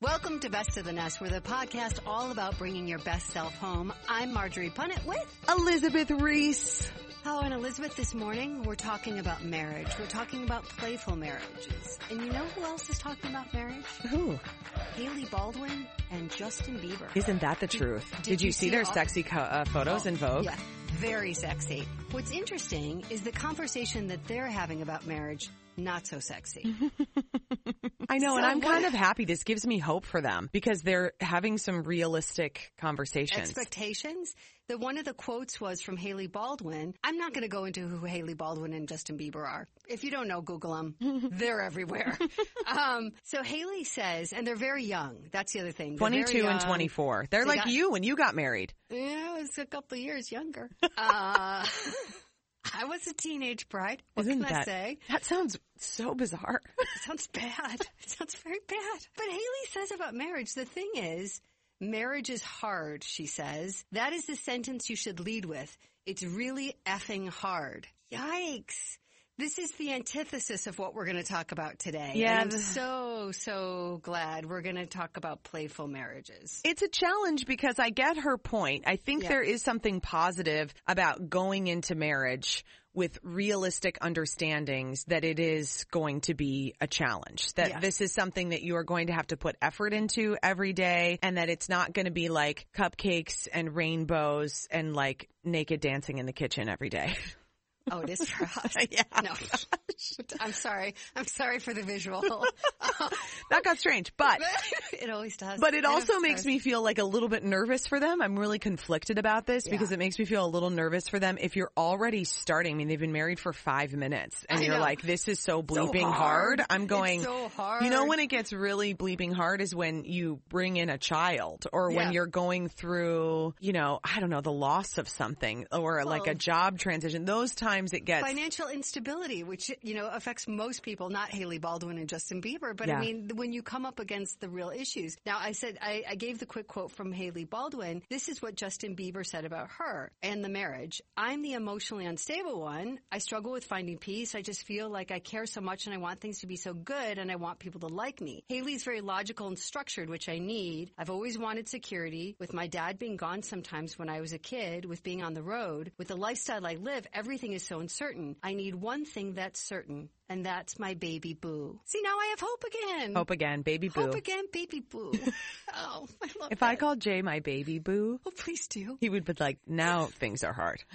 Welcome to Best to the Nest, where the podcast all about bringing your best self home. I'm Marjorie Punnett with Elizabeth Reese. Oh, and Elizabeth, this morning we're talking about marriage. We're talking about playful marriages. And you know who else is talking about marriage? Who? Hailey Baldwin and Justin Bieber. Isn't that the truth? Did, Did you, you see, see their all- sexy co- uh, photos in Vogue? Yeah, very sexy. What's interesting is the conversation that they're having about marriage, not so sexy. I know, and I'm kind of happy. This gives me hope for them because they're having some realistic conversations. expectations. The one of the quotes was from Hailey Baldwin. I'm not going to go into who Hailey Baldwin and Justin Bieber are. If you don't know, Google them. they're everywhere. um, so Hailey says, and they're very young. That's the other thing. They're 22 and 24. They're They like got- you when you got married. Yeah, I was a couple of years younger. uh, I was a teenage bride. What Isn't can I that say? that sounds so bizarre? It sounds bad. It sounds very bad. But Hailey says about marriage, the thing is, marriage is hard, she says. That is the sentence you should lead with. It's really effing hard. Yikes. This is the antithesis of what we're going to talk about today. Yeah, And I'm so, so glad we're going to talk about playful marriages. It's a challenge because I get her point. I think Yeah. there is something positive about going into marriage with realistic understandings that it is going to be a challenge. That Yeah. this is something that you are going to have to put effort into every day and that it's not going to be like cupcakes and rainbows and like naked dancing in the kitchen every day. Oh, it is for us. Yeah. No. I'm sorry. I'm sorry for the visual. that got strange, but it always does. But it also makes me feel like a little bit nervous for them. I'm really conflicted about this Yeah. because it makes me feel a little nervous for them. If you're already starting, I mean, they've been married for five minutes and I you're know. like, this is so So bleeping hard. hard. I'm going, so hard. you know, when it gets really bleeping hard is when you bring in a child or when you're going through, you know, I don't know, the loss of something or like a job transition. Those times it gets, financial instability, which you know affects most people, not Hailey Baldwin and Justin Bieber, but Yeah. I mean when you come up against the real issues. Now, I said I, I gave the quick quote from Hailey Baldwin. This is what Justin Bieber said about her and the marriage. I'm the emotionally unstable one. I struggle with finding peace. I just feel like I care so much and I want things to be so good and I want people to like me. Hailey's very logical and structured, which I need. I've always wanted security. With my dad being gone sometimes when I was a kid, with being on the road, with the lifestyle I live, everything is so uncertain. I need one thing that's certain, and that's my baby boo. See, now I have hope again. hope again, baby boo. Hope again, baby boo. oh, I love If that. I called Jay my baby boo, oh, please do. he would be like, now things are hard.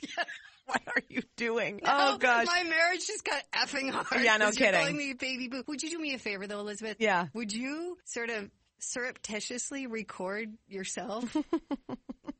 what are you doing? No, oh gosh. my marriage just got effing hard. Yeah, no 'cause you're kidding. Calling me baby boo. Would you do me a favor though, Elizabeth? Yeah. Would you sort of surreptitiously record yourself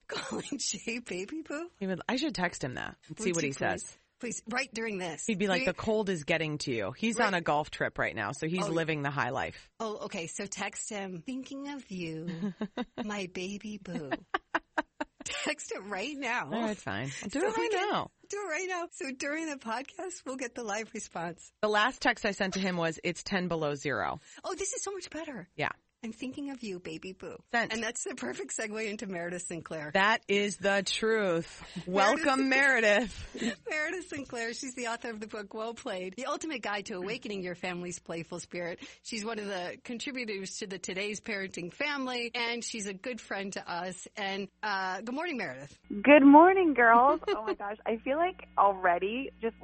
calling Jay baby boo? He I should text him that and see Would what he says. please? Please, right during this. He'd be like, the cold is getting to you. He's Right. on a golf trip right now, so he's Oh, living the high life. Oh, okay. So text him, thinking of you, my baby boo. text it right now. All right, fine. I'll do So it we right can- now. Do it right now. So during the podcast, we'll get the live response. The last text I sent to him was, it's 10 below zero. Oh, this is so much better. Yeah. I'm thinking of you, baby boo. Sent. And that's the perfect segue into Meredith Sinclair. That is the truth. Welcome, Meredith. Meredith Sinclair, she's the author of the book Well Played, The Ultimate Guide to Awakening Your Family's Playful Spirit. She's one of the contributors to the Today's Parenting Family, and she's a good friend to us. And uh, good morning, Meredith. Good morning, girls. oh my gosh, I feel like already just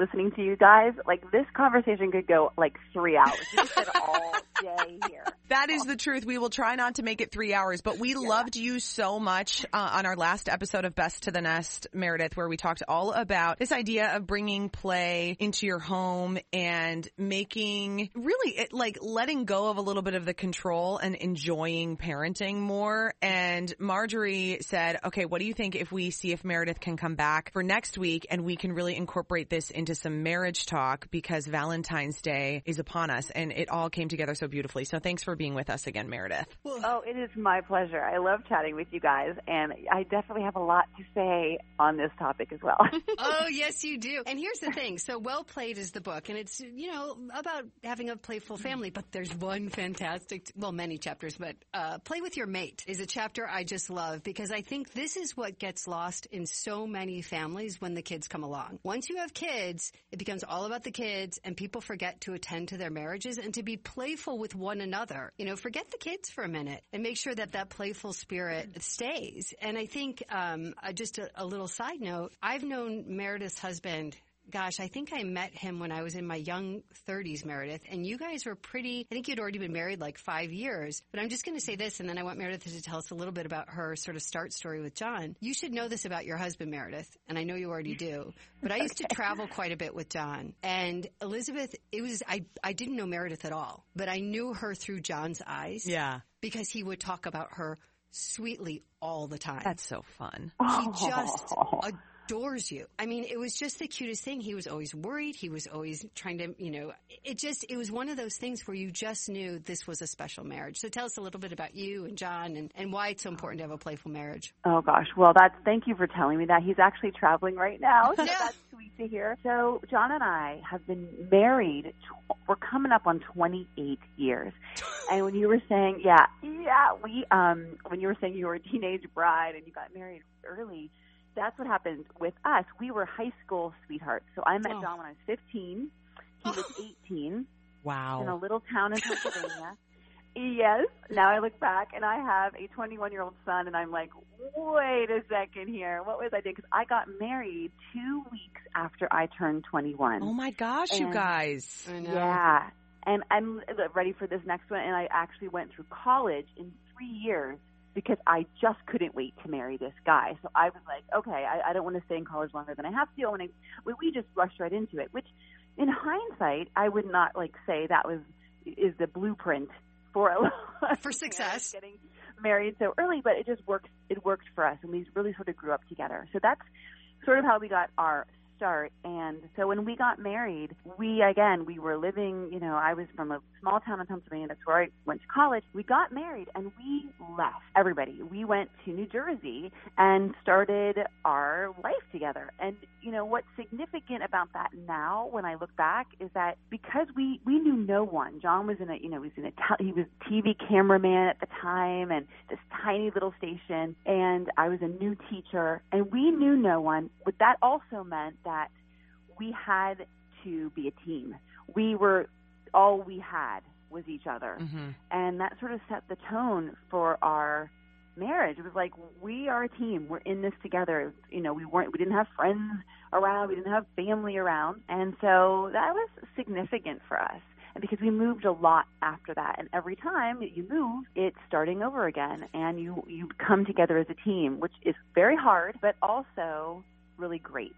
listening to you guys, like this conversation could go like three hours. We could sit all day here. That is the truth. We will try not to make it three hours, but we loved you so much uh, on our last episode of Best to the Nest, Meredith, where we talked all about this idea of bringing play into your home and making really it, like letting go of a little bit of the control and enjoying parenting more. And Marjorie said, okay, what do you think if we see if Meredith can come back for next week and we can really incorporate this into some marriage talk because Valentine's Day is upon us and it all came together so beautifully. So thanks for being being with us again, Meredith. Oh, it is my pleasure. I love chatting with you guys, and I definitely have a lot to say on this topic as well. oh, yes, you do. And here's the thing. So, Well Played is the book, and it's, you know, about having a playful family, but there's one fantastic, well, many chapters, but uh, Play with Your Mate is a chapter I just love because I think this is what gets lost in so many families when the kids come along. Once you have kids, it becomes all about the kids, and people forget to attend to their marriages and to be playful with one another. You know, forget the kids for a minute and make sure that that playful spirit stays. And I think, um, uh, just a, a little side note, I've known Meredith's husband gosh, I think I met him when I was in my young 30s, Meredith, and you guys were pretty, I think you'd already been married like five years. But I'm just going to say this, and then I want Meredith to tell us a little bit about her sort of start story with John. You should know this about your husband, Meredith, and I know you already do, but I used to travel quite a bit with John. And Elizabeth, it was, I, I didn't know Meredith at all, but I knew her through John's eyes. Yeah. Because he would talk about her sweetly all the time. That's so fun. He just adores you. I mean, it was just the cutest thing. He was always worried. He was always trying to, you know, it just, it was one of those things where you just knew this was a special marriage. So tell us a little bit about you and John and, and why it's so important to have a playful marriage. Oh gosh, well that's thank you for telling me that. He's actually traveling right now, so that's sweet to hear. So John and I have been married. We're coming up on 28 years, and when you were saying, yeah, yeah, we um when you were saying you were a teenage bride and you got married early, that's what happened with us. We were high school sweethearts. So I met Oh. John when I was 15. He was 18 Wow. in a little town in Pennsylvania. yes. Now I look back and I have a 21 year old son, and I'm like, wait a second here. What was I doing? Because I got married two weeks after I turned 21. Oh my gosh, you guys. I know. Yeah. And I'm ready for this next one. And I actually went through college in three years because I just couldn't wait to marry this guy. So I was like, okay, I, I don't want to stay in college longer than I have to. And I we, we just rushed right into it, which in hindsight, I would not like say that was, is the blueprint for a For success. getting married so early, but it just works. It worked for us, and we really sort of grew up together. So that's sort of how we got our start. And so when we got married, we again we were living. You know, I was from a small town in Pennsylvania. That's where I went to college. We got married, and we left. Everybody, we went to New Jersey and started our life together. And you know what's significant about that now, when I look back, is that because we we knew no one. John was in a you know he was in a te- he was TV cameraman at the time, and this tiny little station, and I was a new teacher, and we knew no one. But that also meant that we had to be a team. We were all we had was each other hmm and that sort of set the tone for our marriage. It was like we are a team. We're in this together. You know, we weren't we didn't have friends around, we didn't have family around. And so that was significant for us. And because we moved a lot after that and every time you move, it's starting over again and you you come together as a team, which is very hard but also really great.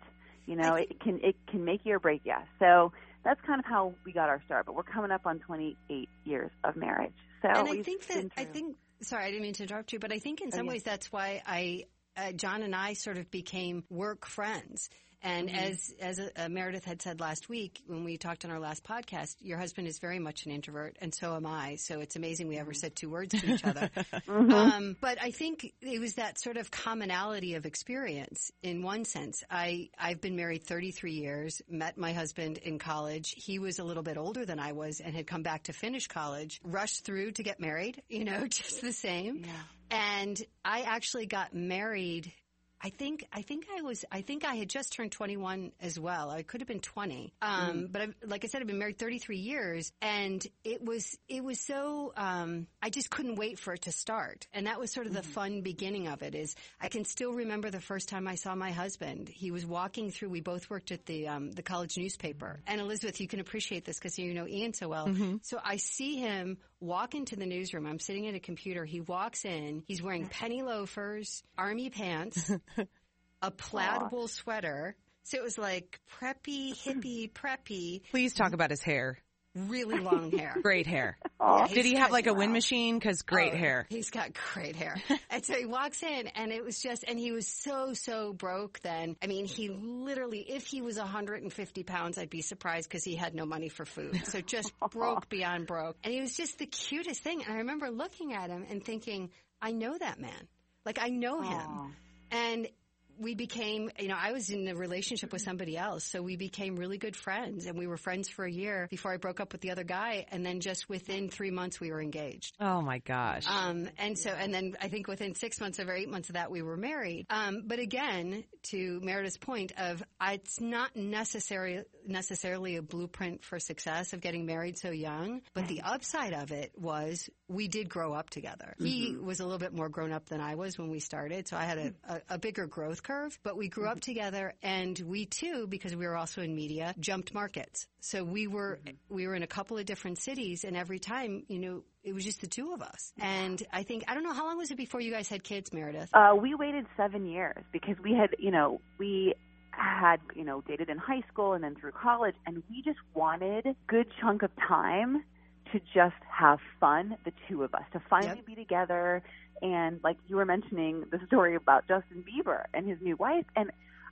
You know, it can it can make you or break you. So that's kind of how we got our start. But we're coming up on 28 years of marriage. So and I think that I think sorry, I didn't mean to interrupt you, but I think in Oh, some yeah. ways that's why I uh, John and I sort of became work friends. And Mm-hmm. as as uh, Meredith had said last week when we talked on our last podcast, your husband is very much an introvert, and so am I. So it's amazing we Mm-hmm. ever said two words to each other. um, but I think it was that sort of commonality of experience. In one sense, I I've been married 33 years. Met my husband in college. He was a little bit older than I was, and had come back to finish college. Rushed through to get married. You know, just the same. And I actually got married. I think I think I was I think I had just turned 21 as well. I could have been 20. Um, but I've, like I said, I've been married 33 years, and it was it was so um, I just couldn't wait for it to start, and that was sort of the fun beginning of it. Is I can still remember the first time I saw my husband. He was walking through. We both worked at the um, the college newspaper, and Elizabeth, you can appreciate this because you know Ian so well. So I see him walk into the newsroom. I'm sitting at a computer. He walks in. He's wearing mm-hmm. penny loafers, army pants, a plaid wool sweater. So it was like preppy, hippie, preppy. Please talk about his hair. Really long hair. Great hair. Aw. Did he have like a wind well. machine? Because great Oh, hair. He's got great hair. and so he walks in and it was just, and he was so, so broke then. I mean, he literally, if he was 150 pounds, I'd be surprised because he had no money for food. So just broke beyond broke. And he was just the cutest thing. And I remember looking at him and thinking, I know that man. Like I know him. Aw. And we became, you know, I was in a relationship with somebody else, so we became really good friends, and we were friends for a year before I broke up with the other guy, and then just within three months we were engaged. Oh my gosh. Um, and so, and then I think within six months or eight months of that, we were married. Um, but again, to Meredith's point of, it's not necessary, necessarily a blueprint for success of getting married so young. But the upside of it was we did grow up together. He was a little bit more grown up than I was when we started. So I had a, a, a bigger growth curve, but we grew up together and we too, because we were also in media, jumped markets. So we were, we were in a couple of different cities and every time, you know, it was just the two of us. And I think, I don't know, how long was it before you guys had kids, Meredith? Uh, we waited seven years because we had, you know, we had, you know, dated in high school and then through college, and we just wanted a good chunk of time to just have fun, the two of us, to finally Yep. be together. And like you were mentioning the story about Justin Bieber and his new wife, and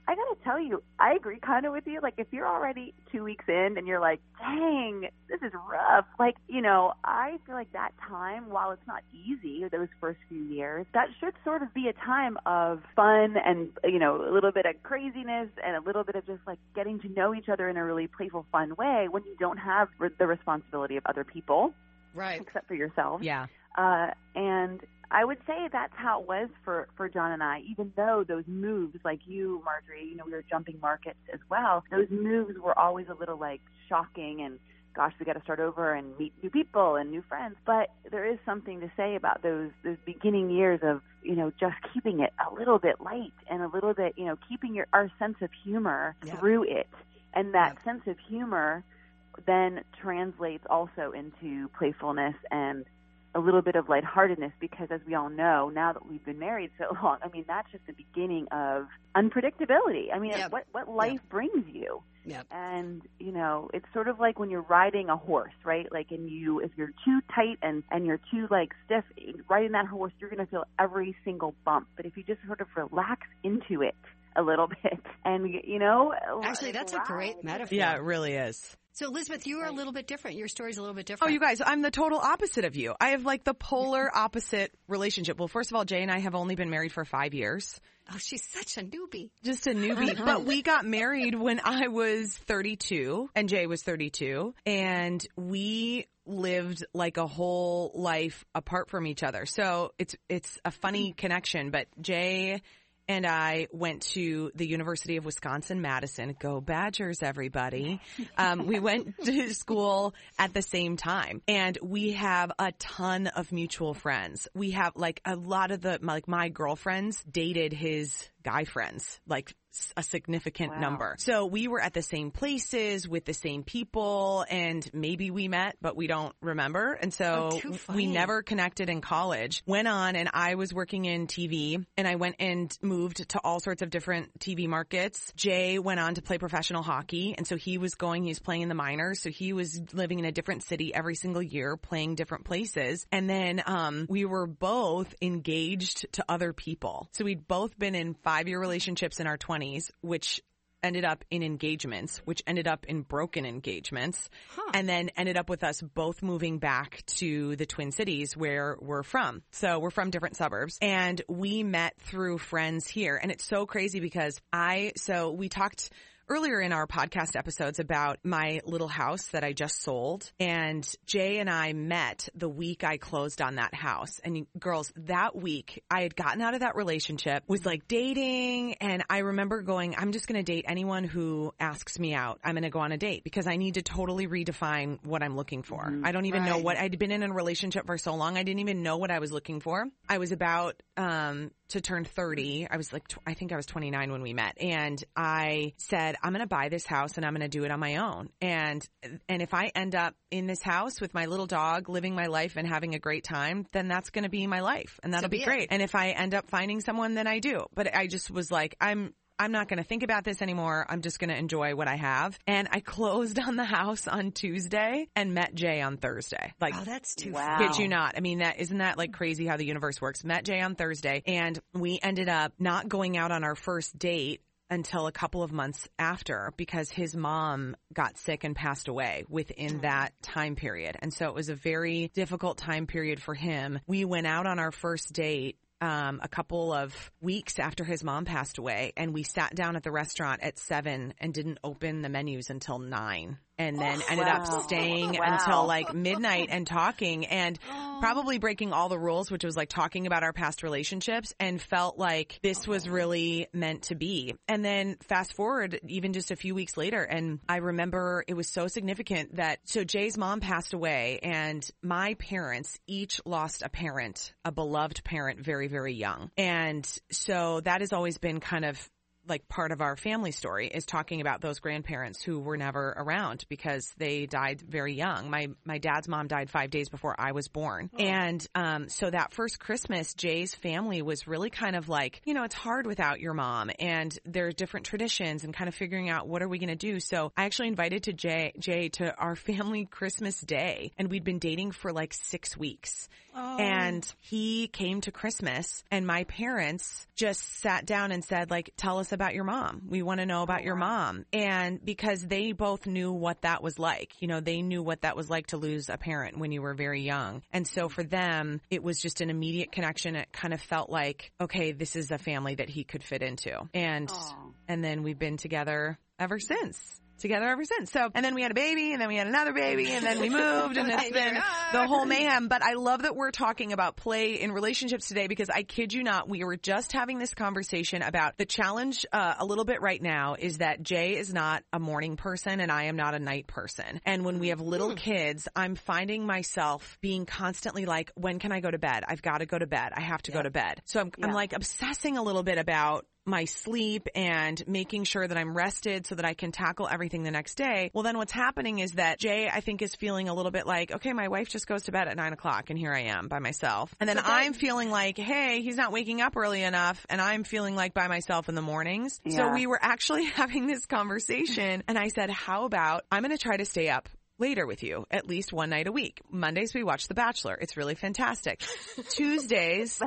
I gotta tell you, I agree kind of with you. Like, if you're already two weeks in and you're like, dang, this is rough, like, you know, I feel like that time, while it's not easy, those first few years, that should sort of be a time of fun and, you know, a little bit of craziness and a little bit of just like getting to know each other in a really playful, fun way when you don't have the responsibility of other people Right. except for yourself. yeah. Uh, and I would say that's how it was for, for John and I, even though those moves, like you, Marjorie, you know, we were jumping markets as well, those moves were always a little like shocking and gosh, we got to start over and meet new people and new friends. But there is something to say about those those beginning years of you know just keeping it a little bit light and a little bit you know keeping your our sense of humor Yeah. through it, and that Yeah. sense of humor then translates also into playfulness and a little bit of lightheartedness because as we all know, now that we've been married so long, I mean that's just the beginning of unpredictability. I mean Yep. what what life brings you. Yep. And you know, it's sort of like when you're riding a horse, right? Like and you if you're too tight and and you're too like stiff riding that horse, you're going to feel every single bump. But if you just sort of relax into it a little bit and you know, Actually, like, that's a great metaphor. Yeah, it really is. So, Elizabeth, you are a little bit different. Your story's a little bit different. Oh, you guys, I'm the total opposite of you. I have like the polar opposite relationship. Well, first of all, Jay and I have only been married for five years. Oh, she's such a newbie. Just a newbie. Uh-huh. but we got married when I was 32 and Jay was 32 and we lived like a whole life apart from each other. So it's, it's a funny connection, but Jay and I went to the University of Wisconsin Madison. Go Badgers, everybody. Um, we went to school at the same time and we have a ton of mutual friends. We have like a lot of the, like my girlfriends dated his guy friends, like a significant Wow. number. So we were at the same places with the same people and maybe we met, but we don't remember. And so Oh, we never connected in college. Went on and I was working in TV and I went and moved to all sorts of different TV markets. Jay went on to play professional hockey. And so he was going, he was playing in the minors. So he was living in a different city every single year, playing different places. And then, um, we were both engaged to other people. So we'd both been in five year relationships in our twenties, which ended up in engagements, which ended up in broken engagements, and then ended up with us both moving back to the Twin Cities where we're from. So we're from different suburbs and we met through friends here. And it's so crazy because I, so we talked earlier in our podcast episodes about my little house that I just sold and Jay and I met the week I closed on that house. And girls, that week I had gotten out of that relationship, was like dating and I remember going, I'm just going to date anyone who asks me out. I'm going to go on a date because I need to totally redefine what I'm looking for. I don't even know what I'd been in a relationship for so long. I didn't even know what I was looking for. I was about um to turn 30. I was like tw- I think I was 29 when we met and I said I'm going to buy this house and I'm going to do it on my own. And and if I end up in this house with my little dog living my life and having a great time, then that's going to be my life and that'll be be great. And if I end up finding someone then I do. But I just was like I'm I'm not going to think about this anymore. I'm just going to enjoy what I have. And I closed on the house on Tuesday and met Jay on Thursday. Like, Oh, that's too Wow. Kid you not. I mean, that isn't that like crazy how the universe works? Met Jay on Thursday and we ended up not going out on our first date until a couple of months after because his mom got sick and passed away within oh. that time period. And so it was a very difficult time period for him. We went out on our first date um, a couple of weeks after his mom passed away, and we sat down at the restaurant at seven and didn't open the menus until nine. And oh, then ended Wow. up staying Wow. until like midnight and talking and probably breaking all the rules, which was like talking about our past relationships and felt like this was oh. really meant to be. And then fast forward even just a few weeks later and I remember it was so significant that so Jay's mom passed away and my parents each lost a parent, a beloved parent very, very young. And so that has always been kind of like part of our family story is talking about those grandparents who were never around because they died very young. My my dad's mom died 5 days before I was born. And um so that first Christmas Jay's family was really kind of like, you know, it's hard without your mom and there are different traditions and kind of figuring out what are we going to do. So I actually invited to Jay Jay to our family Christmas day and we'd been dating for like 6 weeks. And he came to Christmas and my parents just sat down and said like, tell us about your mom. We want to know about your oh, mom. And because they both knew what that was like, you know, they knew what that was like to lose a parent when you were very young. And so for them, it was just an immediate connection. It kind of felt like, okay, this is a family that he could fit into. And, and then we've been together ever since. Together ever since. So, and then we had a baby, and then we had another baby, and then we moved, and it's been the whole mayhem. But I love that we're talking about play in relationships today because I kid you not, we were just having this conversation about the challenge uh, a little bit right now is that Jay is not a morning person and I am not a night person. And when we have little kids, I'm finding myself being constantly like, when can I go to bed? I've got to go to bed. I have to go to bed. So I'm, I'm like obsessing a little bit about my sleep and making sure that I'm rested so that I can tackle everything the next day. Well, then what's happening is that Jay, I think, is feeling a little bit like, okay, my wife just goes to bed at nine o'clock and here I am by myself. And then I'm feeling like, hey, he's not waking up early enough and I'm feeling like by myself in the mornings. So we were actually having this conversation and I said, how about I'm going to try to stay up later with you at least one night a week. Mondays we watch The Bachelor. It's really fantastic. Tuesdays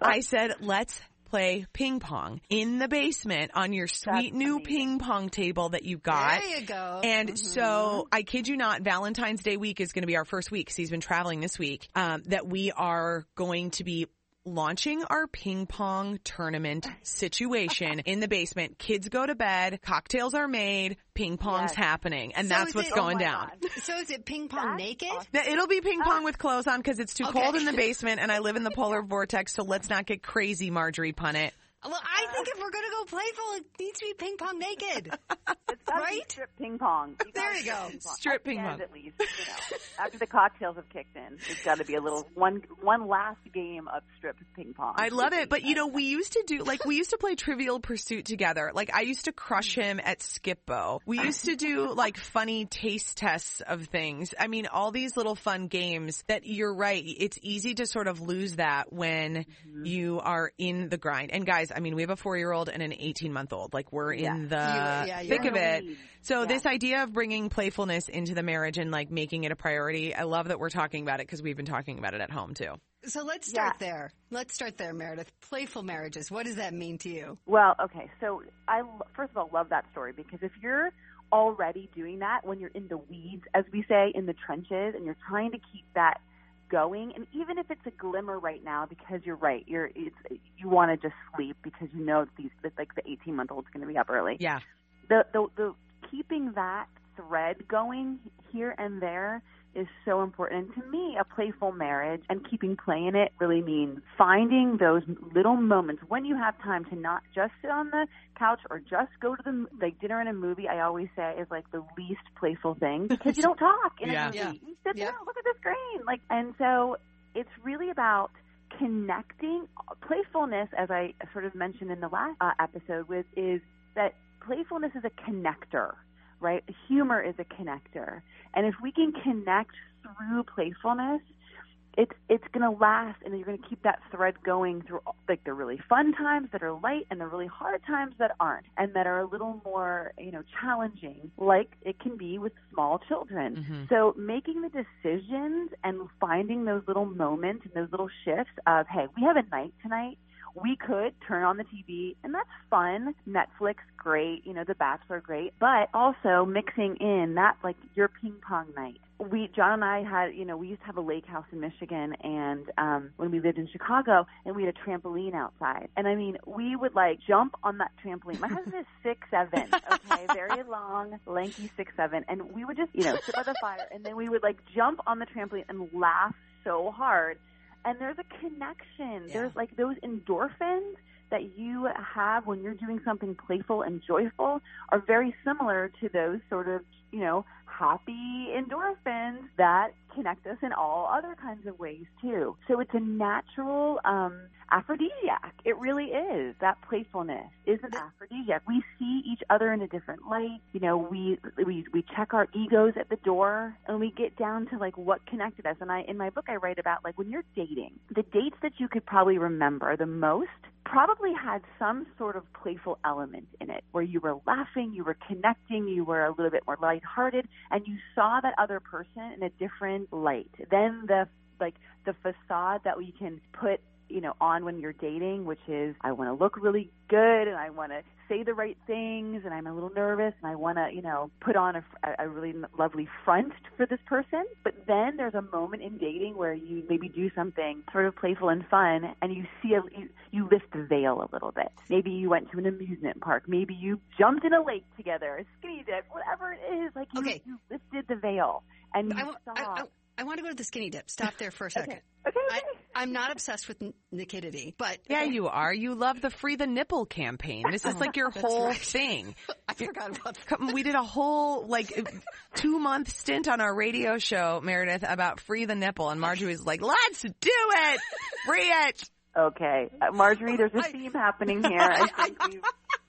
I said, let's play ping pong in the basement on your sweet That's new amazing. ping pong table that you got. There you go. And so I kid you not, Valentine's Day week is going to be our first week. 'cause he's been traveling this week. Um, that we are going to be launching our ping pong tournament situation in the basement. Kids go to bed, cocktails are made, ping pong's Yes. happening, and So that's what's it- going Oh down. God. so is it ping pong That's naked? awesome. It'll be ping ah. pong with clothes on because it's too Okay. cold in the basement and I live in the polar vortex, so let's not get crazy, Marjorie Punnett. Well, I think if we're going to go playful, it needs to be ping pong naked. It's be Right? strip ping pong. You There you go. ping. Strip At the ping end, pong. At least, you know, after the cocktails have kicked in, it's got to be a little one one last game of strip ping pong. I love it. But you know, we used to do like we used to play Trivial Pursuit together. Like I used to crush him at Skip-Bo. We used to do like funny taste tests of things. I mean, all these little fun games that you're right. It's easy to sort of lose that when mm-hmm. you are in the grind. And guys, I mean, we have a four year old and an 18 month old. Like we're in the yeah, you're thick of the it. weeds. So Yeah. this idea of bringing playfulness into the marriage and like making it a priority, I love that we're talking about it because we've been talking about it at home too. So let's start Yeah. there. Let's start there, Meredith. Playful marriages. What does that mean to you? Well, okay. So I first of all love that story because if you're already doing that when you're in the weeds, as we say, in the trenches, and you're trying to keep that going, and even if it's a glimmer right now, because you're right, you're it's you want to just sleep because you know these that like the 18 month old's going to be up early. Yeah. the, the the keeping that thread going here and there is so important. And to me, a playful marriage and keeping play in it really means finding those little moments when you have time to not just sit on the couch or just go to the like dinner and a movie. I always say is like the least playful thing because you don't talk in Yeah. a movie. Yeah. You sit there, look at the screen, like, and so it's really about connecting playfulness as i sort of mentioned in the last uh, episode with is that playfulness is a connector right? Humor is a connector. And if we can connect through playfulness it's it's going to last and you're going to keep that thread going through like the really fun times that are light and the really hard times that aren't and that are a little more you know challenging like it can be with small children. Mm-hmm. so making the decisions and finding those little moments and those little shifts of hey we have a night tonight we could turn on the TV and that's fun. Netflix, great. You know, The Bachelor, great. But also mixing in that like your ping pong night. We, John and I had, you know, we used to have a lake house in Michigan and, um, when we lived in Chicago and we had a trampoline outside. And I mean, we would like jump on that trampoline. My husband is six, seven, okay, very long, lanky six, seven. And we would just, you know, sit by the fire and then we would like jump on the trampoline and laugh so hard and there's a connection. Yeah. There's like those endorphins that you have when you're doing something playful and joyful are very similar to those sort of, you know, happy endorphins that connect us in all other kinds of ways too. So it's a natural um, aphrodisiac. It really is. That playfulness is an aphrodisiac. We see each other in a different light. You know, we we we check our egos at the door and we get down to like what connected us. And I in my book I write about like when you're dating, the dates that you could probably remember the most probably had some sort of playful element in it where you were laughing, you were connecting, you were a little bit more lighthearted, and you saw that other person in a different light. Than the like the facade that we can put you know on when you're dating which is i want to look really good and i want to say the right things and i'm a little nervous and i want to you know put on a, a really lovely front for this person. But then there's a moment in dating where you maybe do something sort of playful and fun and you see a you, you lift the veil a little bit. Maybe you went to an amusement park. Maybe you jumped in a lake together a skinny dip whatever it is like you, Okay. you lifted the veil and you I, saw I, I, I want to go to the skinny dip. Stop there for a second. okay, I, okay. I'm not obsessed with n- Nikidity, but Yeah, you are. You love the Free the Nipple campaign. This is like your That's whole right. thing. I forgot about that. We did a whole like two month stint on our radio show, Meredith, about Free the Nipple, and Marjorie was like, "Let's do it, free it." Okay, uh, Marjorie, there's a theme happening here. I think we've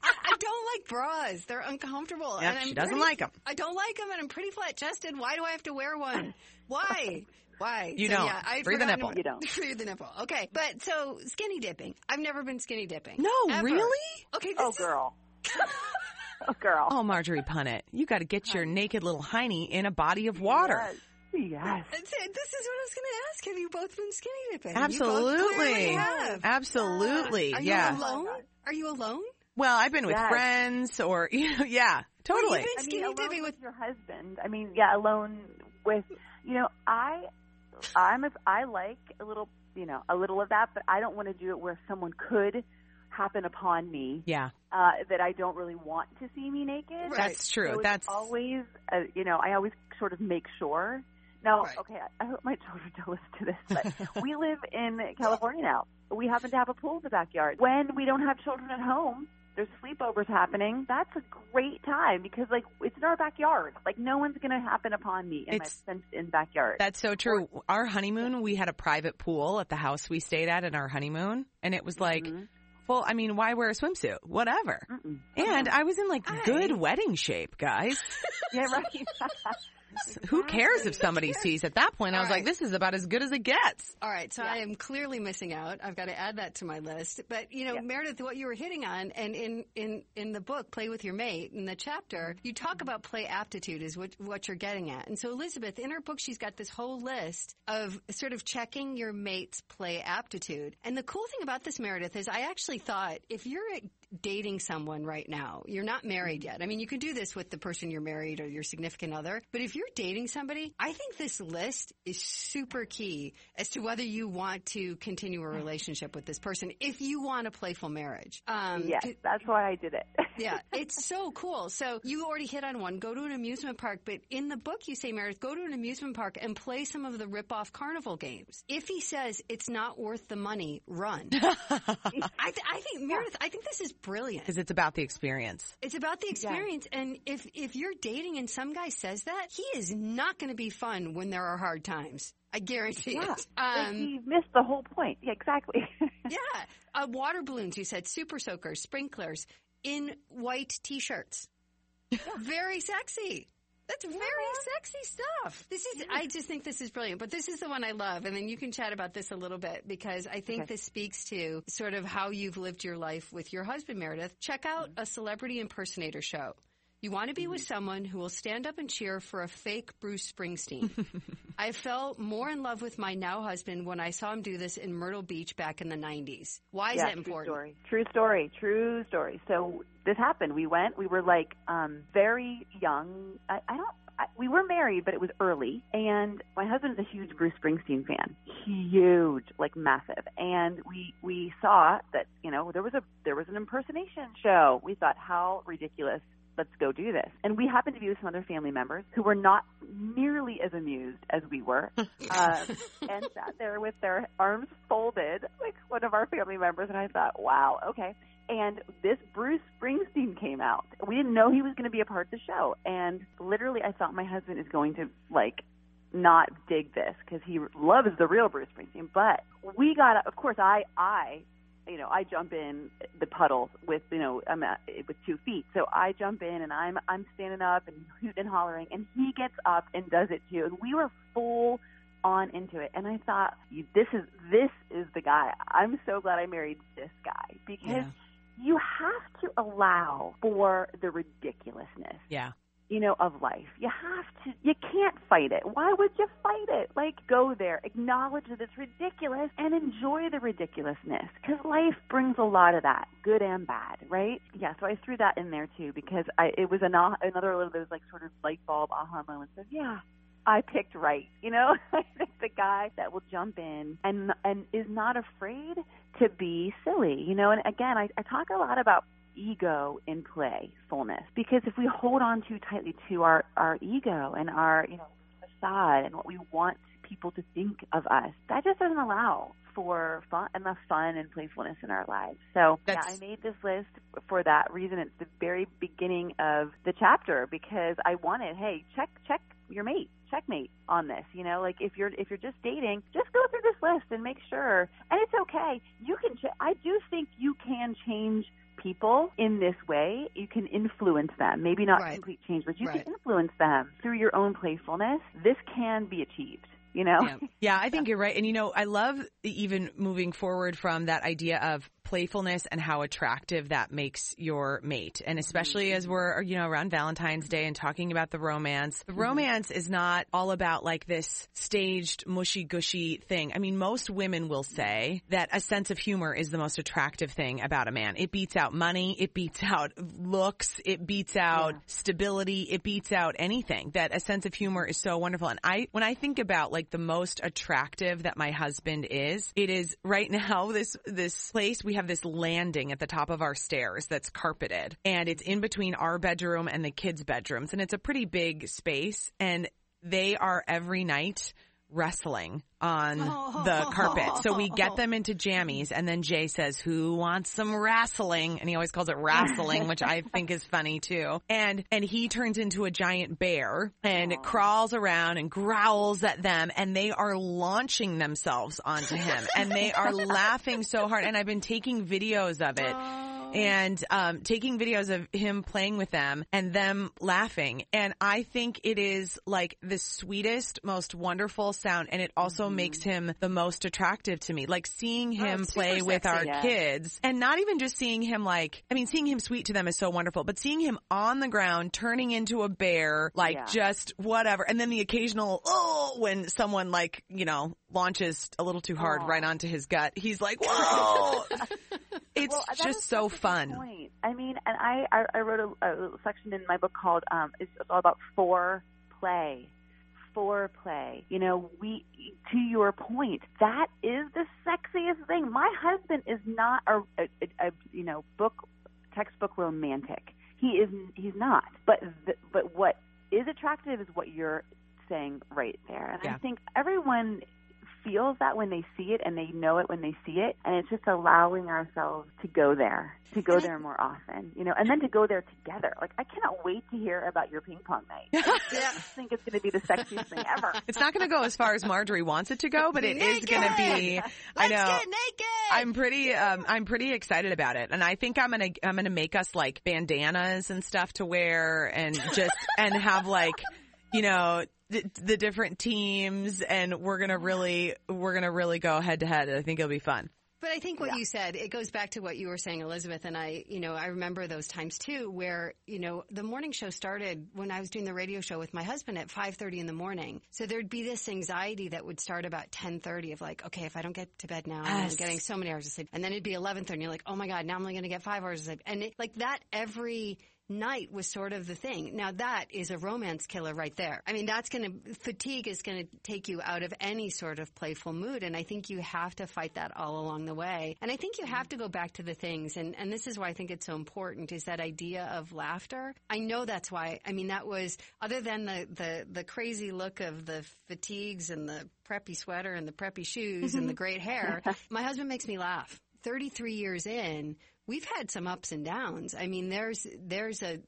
I don't like bras. They're uncomfortable. Yep, and I'm she doesn't pretty- them. I don't like them, and I'm pretty flat chested. Why do I have to wear one? Why? Why? You So, don't. Yeah, I Free the forgot nipple. You don't. Free the nipple. Okay, but so skinny dipping. I've never been skinny dipping. No, Ever. really? Okay. Oh, this Oh, girl. oh, girl. Oh, Marjorie Punnett, you got to get your naked little hiney in a body of water. Yes. Yes. This is what I was going to ask. Have you both been skinny dipping? You both Absolutely, clearly have. absolutely, Are you yeah. alone? Oh Are you alone? Well, I've been with Yes. friends, or you know, yeah, totally. Well, you've been I mean, skinny alone dipping with with your husband. I mean, yeah, alone with, you know, I, I'm, a, I like a little, you know, a little of that, but I don't want to do it where someone could happen upon me Yeah, uh, that I don't really want to see me naked. That's true. So it's That's always, uh, you know, I always sort of make sure. Now, Right. okay, I hope my children don't listen to this, but we live in California now. We happen to have a pool in the backyard. When we don't have children at home, there's sleepovers happening. That's a great time because, like, it's in our backyard. Like, no one's going to happen upon me in It's- my fenced-in backyard. That's so true. Our honeymoon, we had a private pool at the house we stayed at in our honeymoon, and it was like, Mhm. well, I mean, why wear a swimsuit? Whatever. Mm-mm. And I was in like Aye. good wedding shape, guys. yeah, right. Who cares if somebody sees? At that point, I was All like, this is about as good as it gets. All right, so I am clearly missing out. I've got to add that to my list. But you know, Yeah. Meredith, what you were hitting on, and in in in the book, "Play with Your Mate," in the chapter, mm-hmm. you talk about play aptitude is what what you're getting at. And so Elizabeth, in her book, she's got this whole list of sort of checking your mate's play aptitude. And the cool thing about this, Meredith, is I actually thought if you're dating someone right now, you're not married yet. I mean, you can do this with the person you're married or your significant other, but if you're dating somebody, I think this list is super key as to whether you want to continue a relationship with this person if you want a playful marriage. Um, yes, c- that's why I did it. yeah, it's so cool. So you already hit on one. Go to an amusement park, but in the book you say, Meredith, go to an amusement park and play some of the rip-off carnival games. If he says it's not worth the money, run. I, th- I think Meredith, I think this is brilliant. Because it's about the experience. It's about the experience, and if if you're dating and some guy says that, he is not going to be fun when there are hard times. I guarantee Yeah. it. Um, he missed the whole point. Yeah, exactly. yeah, uh, water balloons. You said super soakers, sprinklers in white t-shirts. Very sexy. That's very sexy stuff. This is, I just think this is brilliant, but this is the one I love. And then you can chat about this a little bit because I think Okay. this speaks to sort of how you've lived your life with your husband, Meredith. Check out mm-hmm. a celebrity impersonator show. You want to be with someone who will stand up and cheer for a fake Bruce Springsteen. I fell more in love with my now husband when I saw him do this in Myrtle Beach back in the 90s. Why is yeah, that important? True story. True story. True story. So this happened. We went. We were like um, very young. I, I don't. I, we were married, but it was early. And my husband's a huge Bruce Springsteen fan. Huge, like massive. And we we saw that you know there was a there was an impersonation show. We thought how ridiculous. Let's go do this. And we happened to be with some other family members who were not nearly as amused as we were, uh, and sat there with their arms folded, like one of our family members. And I thought, wow, okay. And this Bruce Springsteen came out. We didn't know he was going to be a part of the show. And literally, I thought my husband is going to like not dig this because he loves the real Bruce Springsteen. But we got, of course, I, I, you know, I jump in the puddles with, you know, I'm uh, with two feet. So I jump in and I'm, I'm standing up and hooting and hollering, and he gets up and does it too. And we were full on into it. And I thought, this is, this is the guy. I'm so glad I married this guy because Yeah. you have to allow for the ridiculousness Yeah. You know of life. You have to you can't fight it. Why would you fight it? Like go there. Acknowledge that it's ridiculous and enjoy the ridiculousness because life brings a lot of that good and bad right? Yeah so i threw that in there too because i it was an, another one of those like sort of light bulb aha moments of yeah I picked right, you know. I think the guy that will jump in and and is not afraid to be silly, you know. And again, I, I talk a lot about ego in play fullness because if we hold on too tightly to our our ego and our you know facade and what we want people to think of us, that just doesn't allow for fun enough fun and playfulness in our lives. So That's- yeah, I made this list for that reason. It's the very beginning of the chapter because I wanted, hey, check check your mate, checkmate on this. You know, like if you're if you're just dating, just go through this list and make sure. And it's okay. You can. Ch- I do think you can change people in this way. You can influence them. Maybe not Right. complete change, but you Right. can influence them through your own playfulness. This can be achieved. You know. Yeah. yeah, I think you're right. And you know, I love even moving forward from that idea of playfulness and how attractive that makes your mate. And especially as we're, you know, around Valentine's Day and talking about the romance. The mm-hmm. romance is not all about like this staged mushy gushy thing. I mean, most women will say that a sense of humor is the most attractive thing about a man. It beats out money, it beats out looks, it beats out stability, it beats out anything. That a sense of humor is so wonderful. And I when I think about like the most attractive that my husband is, it is right now this this place we have this landing at the top of our stairs that's carpeted and it's in between our bedroom and the kids' bedrooms and it's a pretty big space and they are every night wrestling on the carpet. So we get them into jammies and then Jay says, who wants some wrestling? And he always calls it wrestling, which I think is funny too. And, and he turns into a giant bear and crawls around and growls at them and they are launching themselves onto him and they are laughing so hard. And I've been taking videos of it and um, taking videos of him playing with them and them laughing. And I think it is like the sweetest, most wonderful sound. And it also makes him the most attractive to me. Like seeing him super play with our. Yeah. kids and not even just seeing him like, I mean, seeing him sweet to them is so wonderful, but seeing him on the ground turning into a bear, like Yeah. just whatever. And then the occasional, oh, when someone like, you know, launches a little too hard Aw. right onto his gut, he's like, whoa. It's Well, just so such a good fun. Point. I mean, and I, I, I wrote a, a section in my book called um, it's all about foreplay. Foreplay. You know, we to your point, that is the sexiest thing. My husband is not a, a, a, a you know book textbook romantic. He is he's not. But the, but what is attractive is what you're saying right there. And Yeah. I think everyone feels that when they see it and they know it when they see it and it's just allowing ourselves to go there to go there more often you know and then to go there together like i cannot wait to hear about your ping pong night i think it's going to be the sexiest thing ever It's not going to go as far as Marjorie wants it to go, but it is going to be. I Let's know. get naked. I'm pretty um I'm pretty excited about it. And I think I'm going to I'm going to make us like bandanas and stuff to wear and just and have like you know the, the different teams and we're going to really we're going to really go head to head. I think it'll be fun. But I think what yeah. you said, it goes back to what you were saying, Elizabeth, and I, you know, I remember those times too, where, you know, the morning show started when I was doing the radio show with my husband at 5.30 in the morning. So there'd be this anxiety that would start about 10.30 of like, okay, if I don't get to bed now, yes. I'm getting so many hours of sleep. And then it'd be 11.30 and you're like, oh my God, now I'm only going to get five hours of sleep. And it, like that every night was sort of the thing. Now that is a romance killer right there. I mean, that's going to, fatigue is going to take you out of any sort of playful mood. And I think you have to fight that all along the way. And I think you have to go back to the things. And, and this is why I think it's so important is that idea of laughter. I know that's why, I mean, that was, other than the, the, the crazy look of the fatigues and the preppy sweater and the preppy shoes and the great hair, my husband makes me laugh. 33 years in, we've had some ups and downs. I mean, there's there's a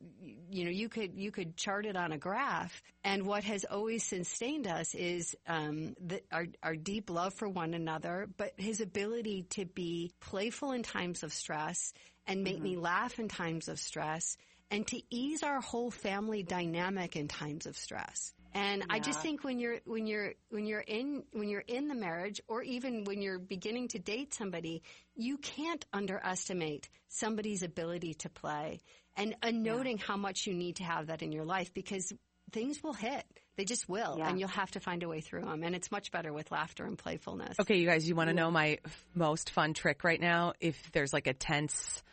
you know you could you could chart it on a graph, and what has always sustained us is um, the, our our deep love for one another, but his ability to be playful in times of stress and make mm-hmm. me laugh in times of stress. And to ease our whole family dynamic in times of stress. And yeah. I just think when you're when you're when you're in when you're in the marriage or even when you're beginning to date somebody, you can't underestimate somebody's ability to play and, and noting yeah. how much you need to have that in your life because things will hit. They just will, yeah. and you'll have to find a way through them. And it's much better with laughter and playfulness. Okay, you guys, you want to know my most fun trick right now? If there's like a tense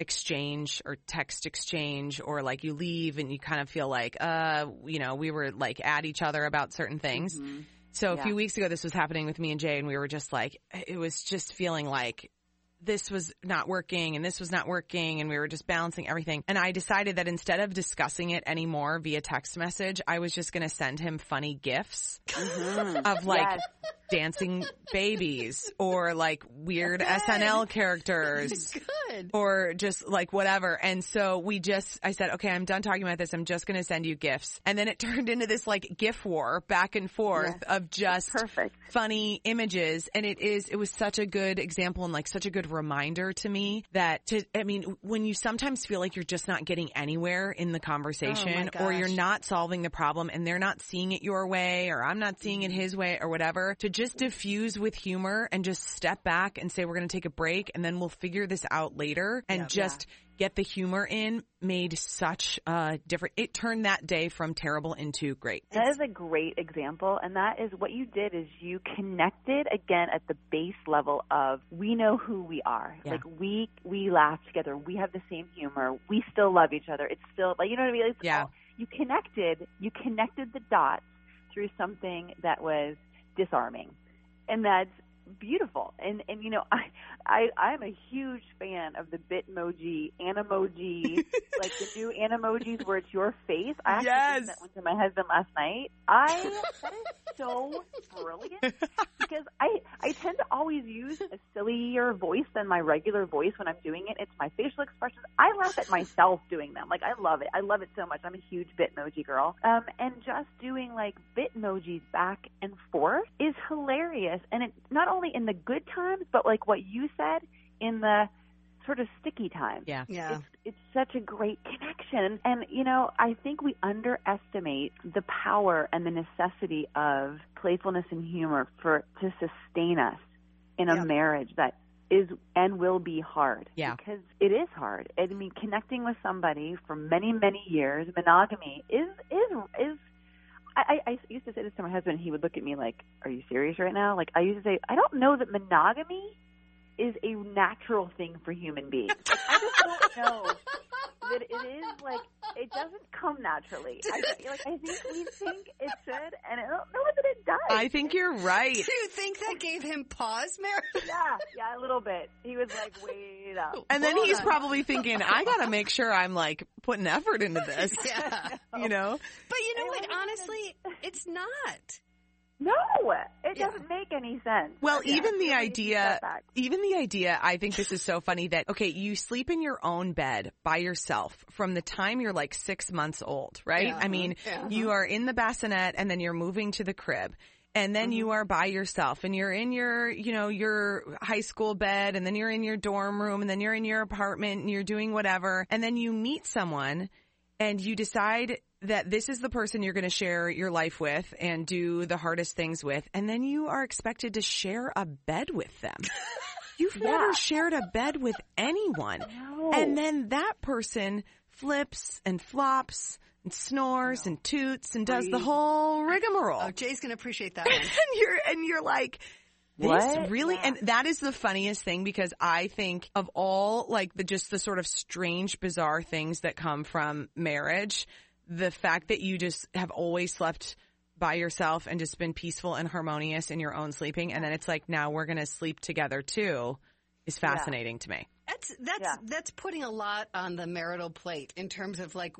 exchange or text exchange or like you leave and you kind of feel like uh you know we were like at each other about certain things mm-hmm. so yeah. a few weeks ago this was happening with me and jay and we were just like it was just feeling like this was not working and this was not working and we were just balancing everything. And I decided that instead of discussing it anymore via text message, I was just going to send him funny gifs mm-hmm. of like yes. Dancing babies or like weird Good. SNL characters. Good. Or just like whatever. And so we just, I said, okay, I'm done talking about this. I'm just going to send you gifts. And then it turned into this like gif war back and forth yes. of just Perfect. funny images. And it is, it was such a good example and like such a good reminder to me that to, I mean, when you sometimes feel like you're just not getting anywhere in the conversation oh or you're not solving the problem and they're not seeing it your way or I'm not seeing it mm-hmm. his way or whatever, to just diffuse with humor and just step back and say, we're going to take a break and then we'll figure this out later and just yeah. get the humor in made such a different it turned that day from terrible into great. That is a great example and that is what you did is you connected again at the base level of we know who we are. Yeah. like we we laugh together. We have the same humor. We still love each other. It's still like you know what i mean? It's yeah. all, you connected you connected the dots through something that was disarming. And that's beautiful. And and you know, I I I'm a huge fan of the Bitmoji, Animoji, like the new Animojis where it's your face. I actually yes. sent one to my husband last night. I that is so brilliant because I I tend to always use a sillier voice than my regular voice when I'm doing it. It's my facial expressions. I laugh at myself doing them. Like I love it. I love it so much. I'm a huge Bitmoji girl. Um, and just doing like Bitmojis back and forth is hilarious. And it not only only in the good times, but like what you said in the sort of sticky times. Yeah. Yeah. It's, it's such a great connection. And, you know, I think we underestimate the power and the necessity of playfulness and humor for to sustain us in a yeah. marriage that is and will be hard. Yeah. Because it is hard. I mean, connecting with somebody for many, many years, monogamy is is is I, I used to say this to my husband. He would look at me like, "Are you serious right now?" Like I used to say, "I don't know that monogamy is a natural thing for human beings. Like, I just don't know that it is like it doesn't come naturally. I, like I think we think it should, and I don't know that it does. I think you're right. Do you think that gave him pause, Mary? Yeah, yeah, a little bit. He was like, "Wait up," and then he's on. probably thinking, "I got to make sure I'm like putting effort into this." yeah, you know. But you know what? Honestly, it's not. No, it yeah. doesn't make any sense. Well, yeah, even the idea, even the idea, I think this is so funny that, okay, you sleep in your own bed by yourself from the time you're like six months old, right? Yeah. I mean, you are in the bassinet and then you're moving to the crib and then you mm-hmm. are by yourself and you're in your, you know, your high school bed and then you're in your dorm room and then you're in your apartment and you're doing whatever and then you meet someone and you decide that this is the person you're going to share your life with and do the hardest things with and then you are expected to share a bed with them. You've never shared a bed with anyone. No. And then that person flips and flops and snores and toots and does the whole rigmarole. Oh, Jay's going to appreciate that and you're and you're like this What? really Yeah. and that is the funniest thing because I think of all like the just the sort of strange bizarre things that come from marriage the fact that you just have always slept by yourself and just been peaceful and harmonious in your own sleeping and then it's like now we're going to sleep together too is fascinating to me. That's that's Yeah. that's putting a lot on the marital plate in terms of like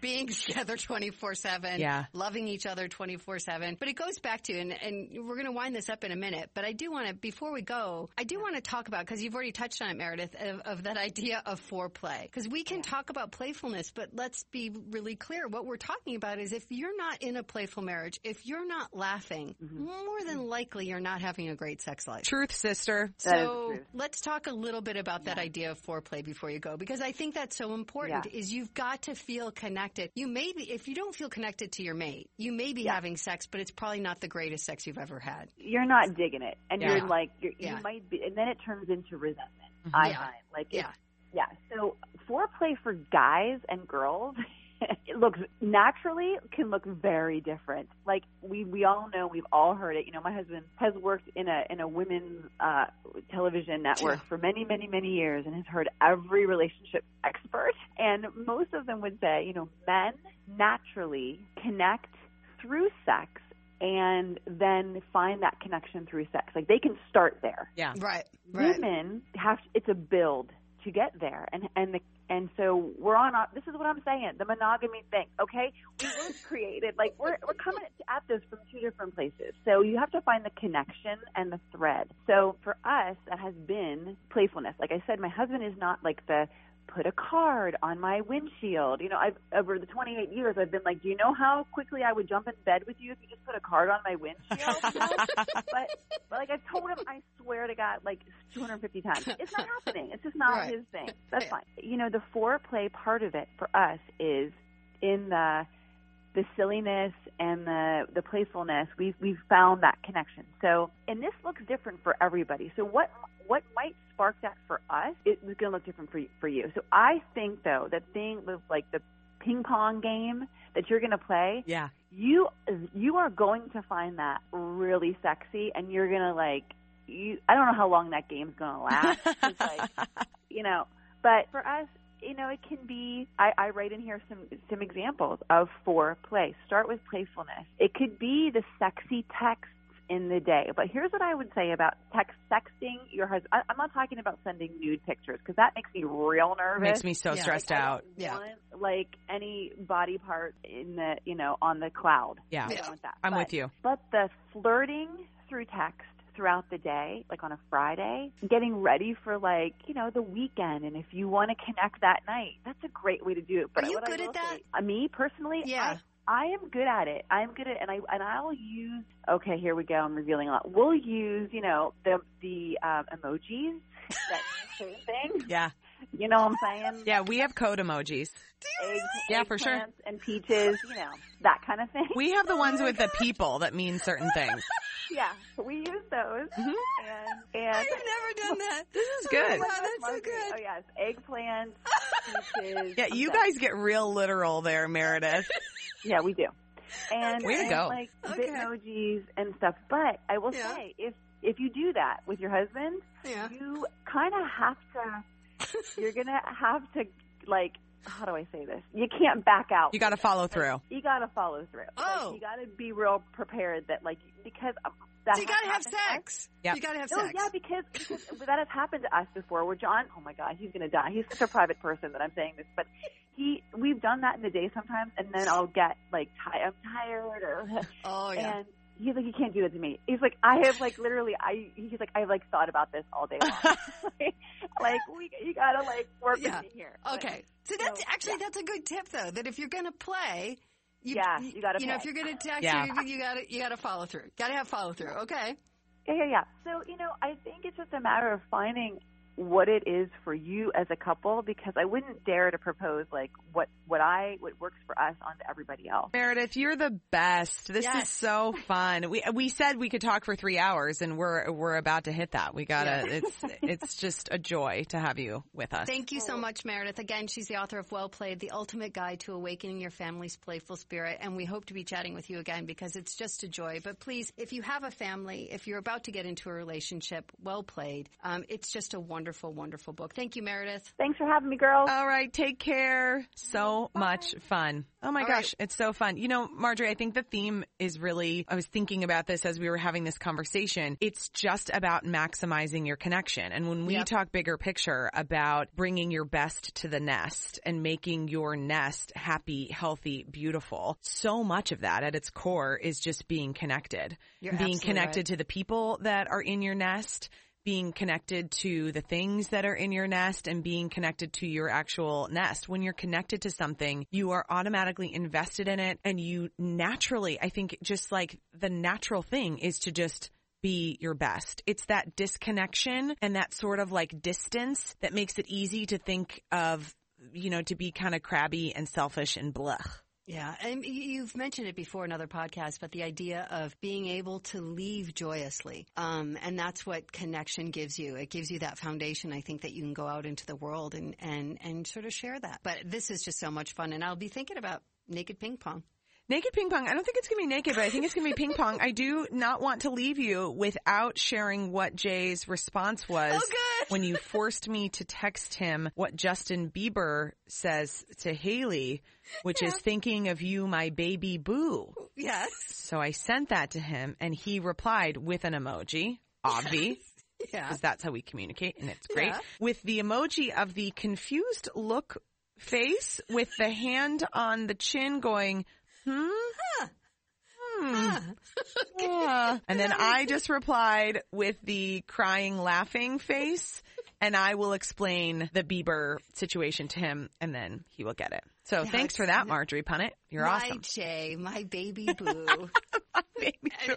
being together 24/7, Yeah. loving each other 24/7. But it goes back to and and we're going to wind this up in a minute, but I do want to before we go, I do want to talk about cuz you've already touched on it Meredith of, of that idea of foreplay. Cuz we can talk about playfulness, but let's be really clear what we're talking about is if you're not in a playful marriage, if you're not laughing, mm-hmm. more than likely you're not having a great sex life. Truth sister. That is So true. let's talk a little bit about that idea of foreplay before you go, because I think that's so important. Yeah. Is you've got to feel connected. You may be, if you don't feel connected to your mate, you may be having sex, but it's probably not the greatest sex you've ever had. You're not digging it, and Yeah. you're like you're, Yeah. you might be, and then it turns into resentment. Mm-hmm. I Yeah. find like Yeah. yeah. So foreplay for guys and girls. It looks naturally can look very different. Like we we all know, we've all heard it. You know, my husband has worked in a in a women's uh, television network Yeah. for many many many years and has heard every relationship expert. And most of them would say, you know, men naturally connect through sex and then find that connection through sex. Like they can start there Yeah. Right. Right. women have it's a build to get there and and the and so we're on this is what I'm saying the monogamy thing okay? We were created like we're we're coming at this from two different places. So you have to find the connection and the thread. So for us that has been playfulness. Like I said my husband is not like the put a card on my windshield you know I've over the 28 years I've been like do you know how quickly I would jump in bed with you if you just put a card on my windshield You know? but, but like I've told him, I swear to God, like 250 times, it's not happening. It's just not Right. his thing. That's fine. You know, the foreplay part of it for us is in the the silliness and the the playfulness. We've we've found that connection. So, and this looks different for everybody. So, what what might spark that for us? It was going to look different for you, for you. So, I think though that thing with like the ping pong game that you're going to play Yeah. you you are going to find that really sexy and you're gonna like you i don't know how long that game's gonna last It's like you know but for us you know it can be i i write in here some some examples of foreplay start with playfulness it could be the sexy texts in the day but here's what i would say about text sexting your husband I, i'm not talking about sending nude pictures because that makes me real nervous Makes me so Yeah. stressed like, out. don't Yeah. want, like any body part in the you know on the cloud. Yeah. I don't want that. I'm But- with you. But the flirting through text throughout the day, like on a Friday, getting ready for like you know the weekend, and if you want to connect that night, that's a great way to do it. But Are you what I good at will that? say- uh, me personally, Yeah. I, am good at it. I'm good at, and I and I'll use. Okay, here we go. I'm revealing a lot. We'll use, you know, the the um, emojis that certain things. Yeah. You know what I'm saying? Yeah, we have code emojis. eggs, Yeah, for sure. And peaches, you know, that kind of thing. We have the ones with the people that mean certain things. yeah, we use those. Mhm. And and I've never done that. This is good. Wow, that's so good. Oh yes, eggplants, peaches. Yeah, you guys get real literal there, Meredith. Yeah, we do. And, Way to and, go. like Okay. Bitmojis and stuff. But I will Yeah. say, if if you do that with your husband, Yeah. you kind of have to. You're gonna have to like. How do I say this? You can't back out. You got to follow through. Oh. you got to follow through. Oh. Like, you got to be real prepared that like because that So you gotta have happened to us. sex. Yep. You gotta have No, sex. yeah, because, because that has happened to us before. Where John, oh my God, he's gonna die. He's such a private person that I'm saying this, but he, we've done that in the day sometimes, and then I'll get like, ti- I'm tired, or Oh yeah. and he's like, you can't do that to me. He's like, I have like literally, I, he's like, I've like thought about this all day long. like, we, you gotta like work Yeah. with me here. But- Okay. So that's So, actually yeah. that's a good tip though. That if you're going to play, You, Yeah, you gotta You know, if you're going to text, Yeah. you, you got to you got to follow through. Got to have follow through. Okay. Yeah, yeah, yeah. So, you know, I think it's just a matter of finding what it is for you as a couple because I wouldn't dare to propose like what what I what works for us onto everybody else. Meredith, you're the best. This is so fun. We we said we could talk for three hours, and we're we're about to hit that. We gotta. It's it's just a joy to have you with us. Thank you so much, Meredith. Again, she's the author of Well Played, the ultimate guide to awakening your family's playful spirit. And we hope to be chatting with you again because it's just a joy. But please, if you have a family, if you're about to get into a relationship, Well Played, um, it's just a wonderful, wonderful wonderful book. Thank you, Meredith. Thanks for having me, girls. All right, take care. So much fun. Oh my All gosh, it's so fun. You know, Marjorie, I think the theme is really, I was thinking about this as we were having this conversation. It's just about maximizing your connection. And when we Yep. talk bigger picture about bringing your best to the nest and making your nest happy, healthy, beautiful, so much of that at its core is just being connected. You're being connected right. to the people that are in your nest, being connected to the things that are in your nest and being connected to your actual nest. When you're connected to something, you are automatically invested in it and you naturally, I think just like the natural thing is to just be your best. It's that disconnection and that sort of like distance that makes it easy to think of, you know, to be kind of crabby and selfish and blah. Yeah, and you've mentioned it before in other podcasts, but the idea of being able to leave joyously, um, and that's what connection gives you. It gives you that foundation. I think that you can go out into the world and and and sort of share that. But this is just so much fun, and I'll be thinking about naked ping pong. Naked ping pong. I don't think it's going to be naked, but I think it's going to be ping pong. I do not want to leave you without sharing what Jay's response was Oh, when you forced me to text him what Justin Bieber says to Hailey, which is thinking of you, my baby boo. Yes. So I sent that to him and he replied with an emoji, obvi. Yeah. Because that's how we communicate and it's great. Yeah. With the emoji of the confused look face with the hand on the chin going, hmm? Hmm. Yeah. And then I just replied with the crying, laughing face, and I will explain the Bieber situation to him, and then he will get it. So thanks for that, Marjorie Punnett. You're my awesome. Jay, my baby boo. Baby boo.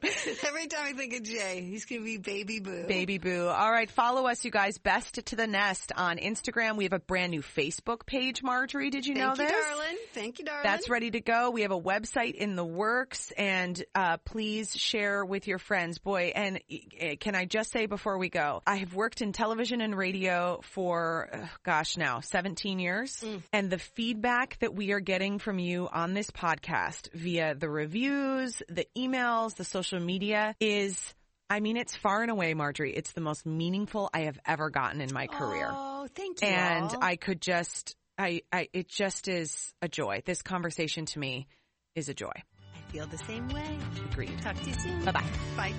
Every time I think of Jay, he's going to be baby boo. Baby Boo. All right, follow us, you guys. Best to the Nest on Instagram. We have a brand new Facebook page, Marjorie. Did you Thank know you, this? darling. Thank you, darling. That's ready to go. We have a website in the works and uh, please share with your friends. Boy, and uh, can I just say before we go, I have worked in television and radio for, uh, gosh, now 17 years. And the feedback that we are getting from you on this podcast via the reviews, the emails, the social media is I mean, it's far and away, Marjorie. It's the most meaningful I have ever gotten in my career Oh, thank you. and all. I could just, I, I, it just is a joy. This conversation to me is a joy. I feel the same way. Agreed. Talk to you soon. Bye bye. Bye.